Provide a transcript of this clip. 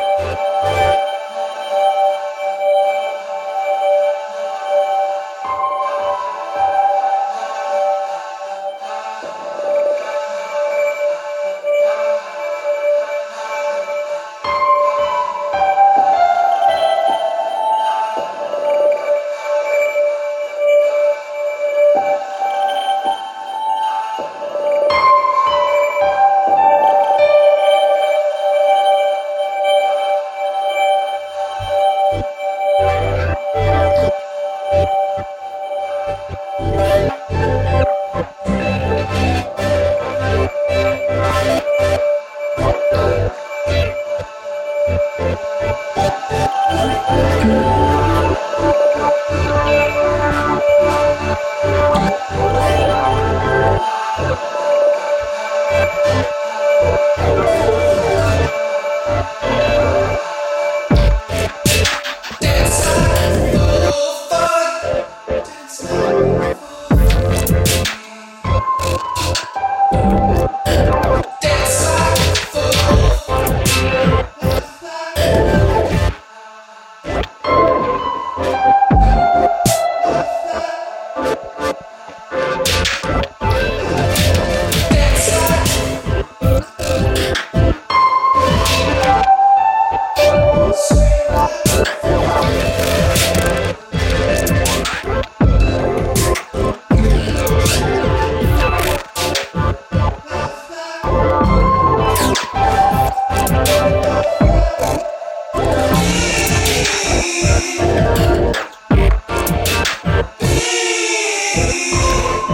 you Música Música